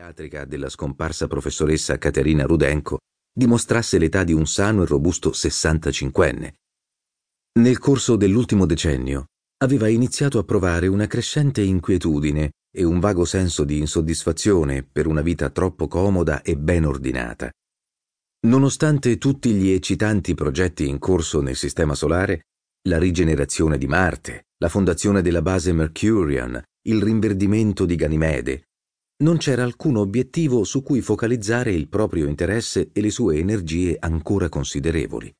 psichiatrica della scomparsa professoressa Caterina Rudenko dimostrasse l'età di un sano e robusto 65enne. Nel corso dell'ultimo decennio aveva iniziato a provare una crescente inquietudine e un vago senso di insoddisfazione per una vita troppo comoda e ben ordinata. Nonostante tutti gli eccitanti progetti in corso nel Sistema Solare, la rigenerazione di Marte, la fondazione della base Mercurian, il rinverdimento di Ganimede, non c'era alcun obiettivo su cui focalizzare il proprio interesse e le sue energie ancora considerevoli.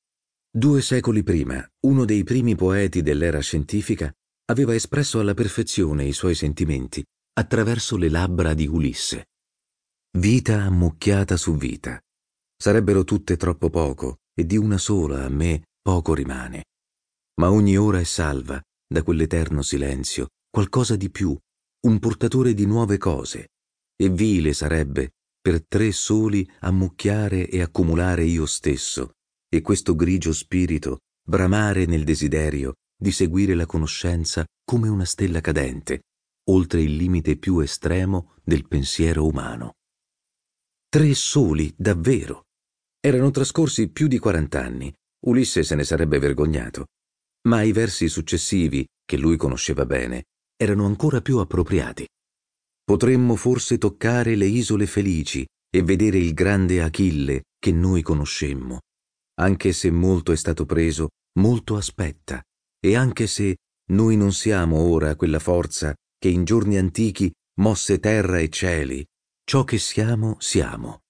Due secoli prima, uno dei primi poeti dell'era scientifica aveva espresso alla perfezione i suoi sentimenti attraverso le labbra di Ulisse. Vita ammucchiata su vita. Sarebbero tutte troppo poco, e di una sola a me poco rimane. Ma ogni ora è salva, da quell'eterno silenzio, qualcosa di più, un portatore di nuove cose, e vile sarebbe per tre soli ammucchiare e accumulare io stesso, e questo grigio spirito bramare nel desiderio di seguire la conoscenza come una stella cadente, oltre il limite più estremo del pensiero umano. Tre soli, davvero. Erano trascorsi più di quarant'anni. Ulisse se ne sarebbe vergognato. Ma i versi successivi, che lui conosceva bene, erano ancora più appropriati potremmo forse toccare le isole felici e vedere il grande Achille che noi conoscemmo. Anche se molto è stato preso, molto aspetta, e anche se noi non siamo ora quella forza che in giorni antichi mosse terra e cieli, ciò che siamo, siamo.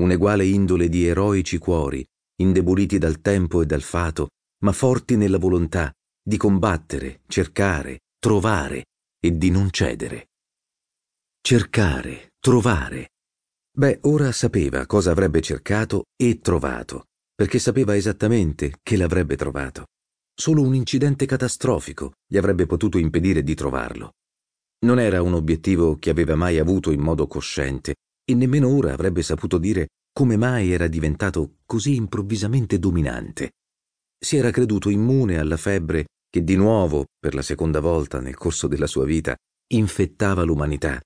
Un'eguale indole di eroici cuori, indeboliti dal tempo e dal fato, ma forti nella volontà di combattere, cercare, trovare e di non cedere cercare, trovare. Beh, ora sapeva cosa avrebbe cercato e trovato, perché sapeva esattamente che l'avrebbe trovato. Solo un incidente catastrofico gli avrebbe potuto impedire di trovarlo. Non era un obiettivo che aveva mai avuto in modo cosciente e nemmeno ora avrebbe saputo dire come mai era diventato così improvvisamente dominante. Si era creduto immune alla febbre che di nuovo, per la seconda volta nel corso della sua vita, infettava l'umanità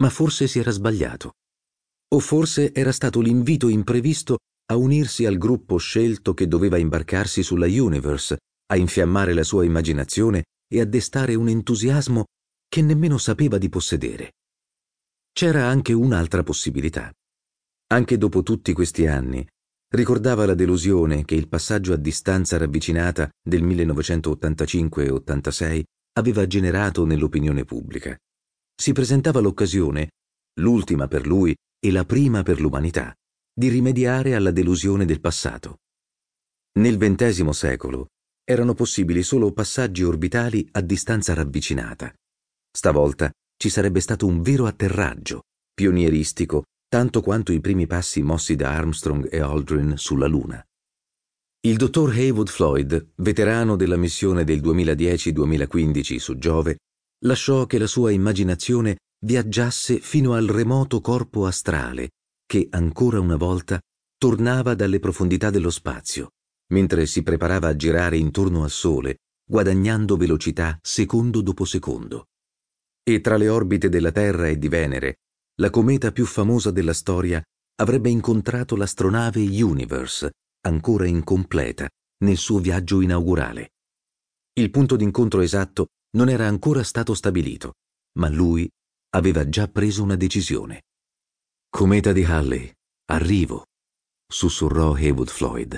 ma forse si era sbagliato. O forse era stato l'invito imprevisto a unirsi al gruppo scelto che doveva imbarcarsi sulla Universe, a infiammare la sua immaginazione e a destare un entusiasmo che nemmeno sapeva di possedere. C'era anche un'altra possibilità. Anche dopo tutti questi anni, ricordava la delusione che il passaggio a distanza ravvicinata del 1985-86 aveva generato nell'opinione pubblica si presentava l'occasione, l'ultima per lui e la prima per l'umanità, di rimediare alla delusione del passato. Nel XX secolo erano possibili solo passaggi orbitali a distanza ravvicinata. Stavolta ci sarebbe stato un vero atterraggio, pionieristico, tanto quanto i primi passi mossi da Armstrong e Aldrin sulla Luna. Il dottor Haywood Floyd, veterano della missione del 2010-2015 su Giove, lasciò che la sua immaginazione viaggiasse fino al remoto corpo astrale che ancora una volta tornava dalle profondità dello spazio, mentre si preparava a girare intorno al Sole, guadagnando velocità secondo dopo secondo. E tra le orbite della Terra e di Venere, la cometa più famosa della storia avrebbe incontrato l'astronave Universe, ancora incompleta, nel suo viaggio inaugurale. Il punto d'incontro esatto non era ancora stato stabilito, ma lui aveva già preso una decisione. Cometa di Halley, arrivo, sussurrò Haywood Floyd.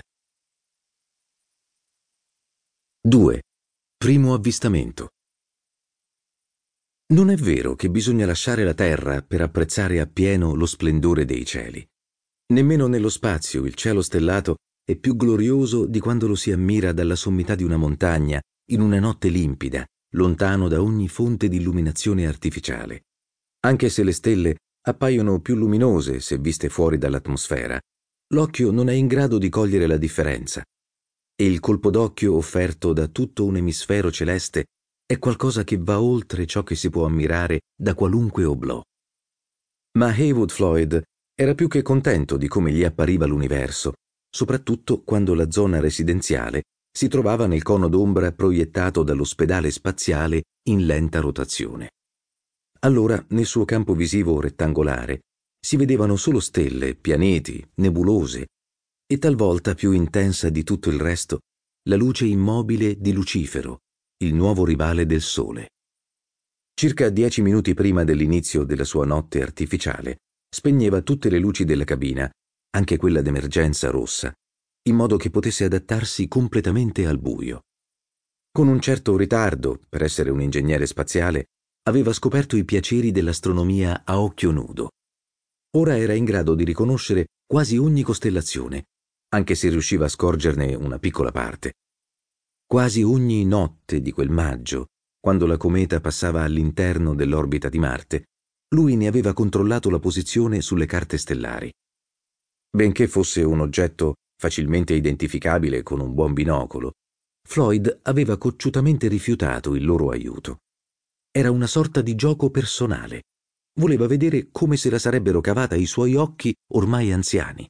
2. Primo avvistamento. Non è vero che bisogna lasciare la Terra per apprezzare appieno lo splendore dei cieli. Nemmeno nello spazio il cielo stellato è più glorioso di quando lo si ammira dalla sommità di una montagna in una notte limpida lontano da ogni fonte di illuminazione artificiale. Anche se le stelle appaiono più luminose se viste fuori dall'atmosfera, l'occhio non è in grado di cogliere la differenza. E il colpo d'occhio offerto da tutto un emisfero celeste è qualcosa che va oltre ciò che si può ammirare da qualunque oblò. Ma Haywood Floyd era più che contento di come gli appariva l'universo, soprattutto quando la zona residenziale si trovava nel cono d'ombra proiettato dall'ospedale spaziale in lenta rotazione. Allora, nel suo campo visivo rettangolare, si vedevano solo stelle, pianeti, nebulose, e talvolta più intensa di tutto il resto, la luce immobile di Lucifero, il nuovo rivale del Sole. Circa dieci minuti prima dell'inizio della sua notte artificiale, spegneva tutte le luci della cabina, anche quella d'emergenza rossa, in modo che potesse adattarsi completamente al buio. Con un certo ritardo, per essere un ingegnere spaziale, aveva scoperto i piaceri dell'astronomia a occhio nudo. Ora era in grado di riconoscere quasi ogni costellazione, anche se riusciva a scorgerne una piccola parte. Quasi ogni notte di quel maggio, quando la cometa passava all'interno dell'orbita di Marte, lui ne aveva controllato la posizione sulle carte stellari. Benché fosse un oggetto facilmente identificabile con un buon binocolo, Floyd aveva cocciutamente rifiutato il loro aiuto. Era una sorta di gioco personale. Voleva vedere come se la sarebbero cavata i suoi occhi ormai anziani.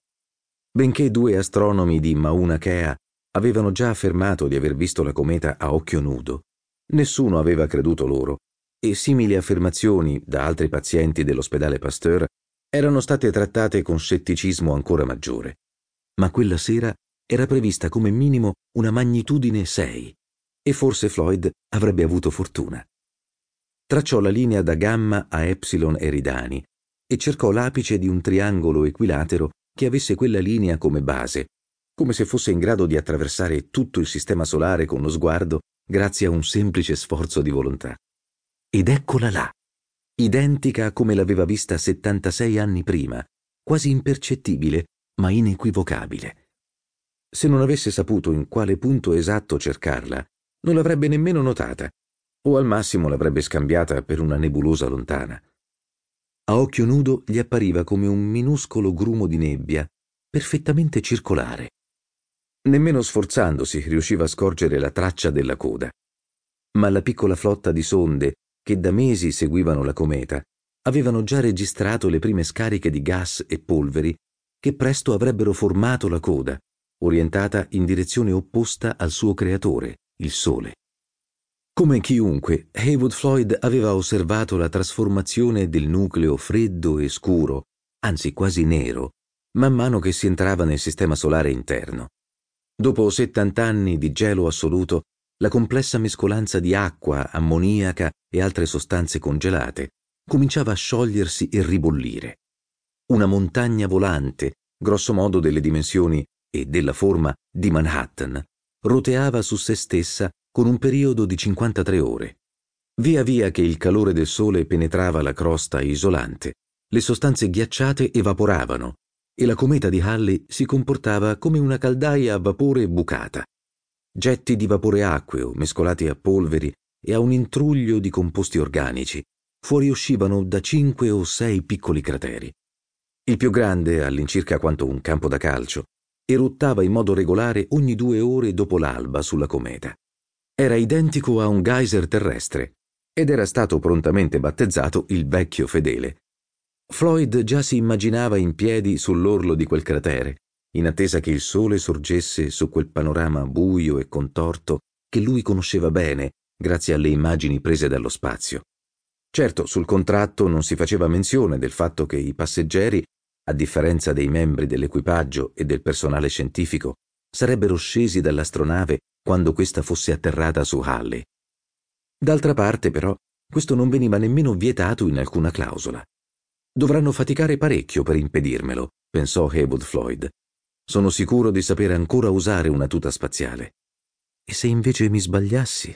Benché due astronomi di Mauna Kea avevano già affermato di aver visto la cometa a occhio nudo, nessuno aveva creduto loro, e simili affermazioni da altri pazienti dell'ospedale Pasteur erano state trattate con scetticismo ancora maggiore. Ma quella sera era prevista come minimo una magnitudine 6 e forse Floyd avrebbe avuto fortuna. Tracciò la linea da gamma a epsilon eridani e cercò l'apice di un triangolo equilatero che avesse quella linea come base, come se fosse in grado di attraversare tutto il sistema solare con lo sguardo grazie a un semplice sforzo di volontà. Ed eccola là, identica come l'aveva vista 76 anni prima, quasi impercettibile, ma inequivocabile. Se non avesse saputo in quale punto esatto cercarla, non l'avrebbe nemmeno notata, o al massimo l'avrebbe scambiata per una nebulosa lontana. A occhio nudo gli appariva come un minuscolo grumo di nebbia, perfettamente circolare. Nemmeno sforzandosi riusciva a scorgere la traccia della coda. Ma la piccola flotta di sonde che da mesi seguivano la cometa avevano già registrato le prime scariche di gas e polveri che presto avrebbero formato la coda orientata in direzione opposta al suo creatore, il Sole. Come chiunque, Haywood Floyd aveva osservato la trasformazione del nucleo freddo e scuro, anzi quasi nero, man mano che si entrava nel sistema solare interno. Dopo 70 anni di gelo assoluto, la complessa mescolanza di acqua, ammoniaca e altre sostanze congelate cominciava a sciogliersi e ribollire. Una montagna volante, grosso modo delle dimensioni e della forma di Manhattan, roteava su se stessa con un periodo di 53 ore. Via via che il calore del sole penetrava la crosta isolante, le sostanze ghiacciate evaporavano e la cometa di Halley si comportava come una caldaia a vapore bucata. Getti di vapore acqueo mescolati a polveri e a un intruglio di composti organici fuoriuscivano da cinque o sei piccoli crateri. Il più grande, all'incirca quanto un campo da calcio, eruttava in modo regolare ogni due ore dopo l'alba sulla cometa. Era identico a un geyser terrestre ed era stato prontamente battezzato il vecchio fedele. Floyd già si immaginava in piedi sull'orlo di quel cratere, in attesa che il sole sorgesse su quel panorama buio e contorto che lui conosceva bene grazie alle immagini prese dallo spazio. Certo, sul contratto non si faceva menzione del fatto che i passeggeri a differenza dei membri dell'equipaggio e del personale scientifico, sarebbero scesi dall'astronave quando questa fosse atterrata su Halley. D'altra parte, però, questo non veniva nemmeno vietato in alcuna clausola. Dovranno faticare parecchio per impedirmelo, pensò Haywood Floyd. Sono sicuro di sapere ancora usare una tuta spaziale. E se invece mi sbagliassi?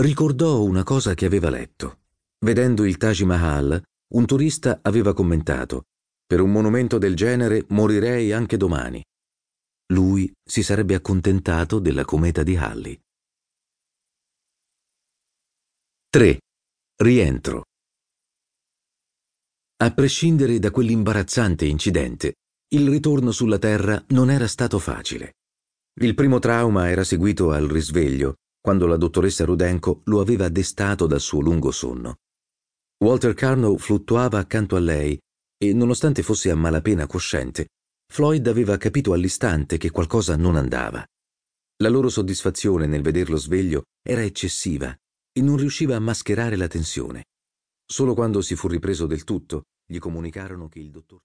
Ricordò una cosa che aveva letto. Vedendo il Taj Mahal, un turista aveva commentato per un monumento del genere morirei anche domani. Lui si sarebbe accontentato della cometa di Halley. 3. Rientro. A prescindere da quell'imbarazzante incidente, il ritorno sulla Terra non era stato facile. Il primo trauma era seguito al risveglio, quando la dottoressa Rudenko lo aveva destato dal suo lungo sonno. Walter Carnow fluttuava accanto a lei e nonostante fosse a malapena cosciente, Floyd aveva capito all'istante che qualcosa non andava. La loro soddisfazione nel vederlo sveglio era eccessiva e non riusciva a mascherare la tensione. Solo quando si fu ripreso del tutto gli comunicarono che il dottor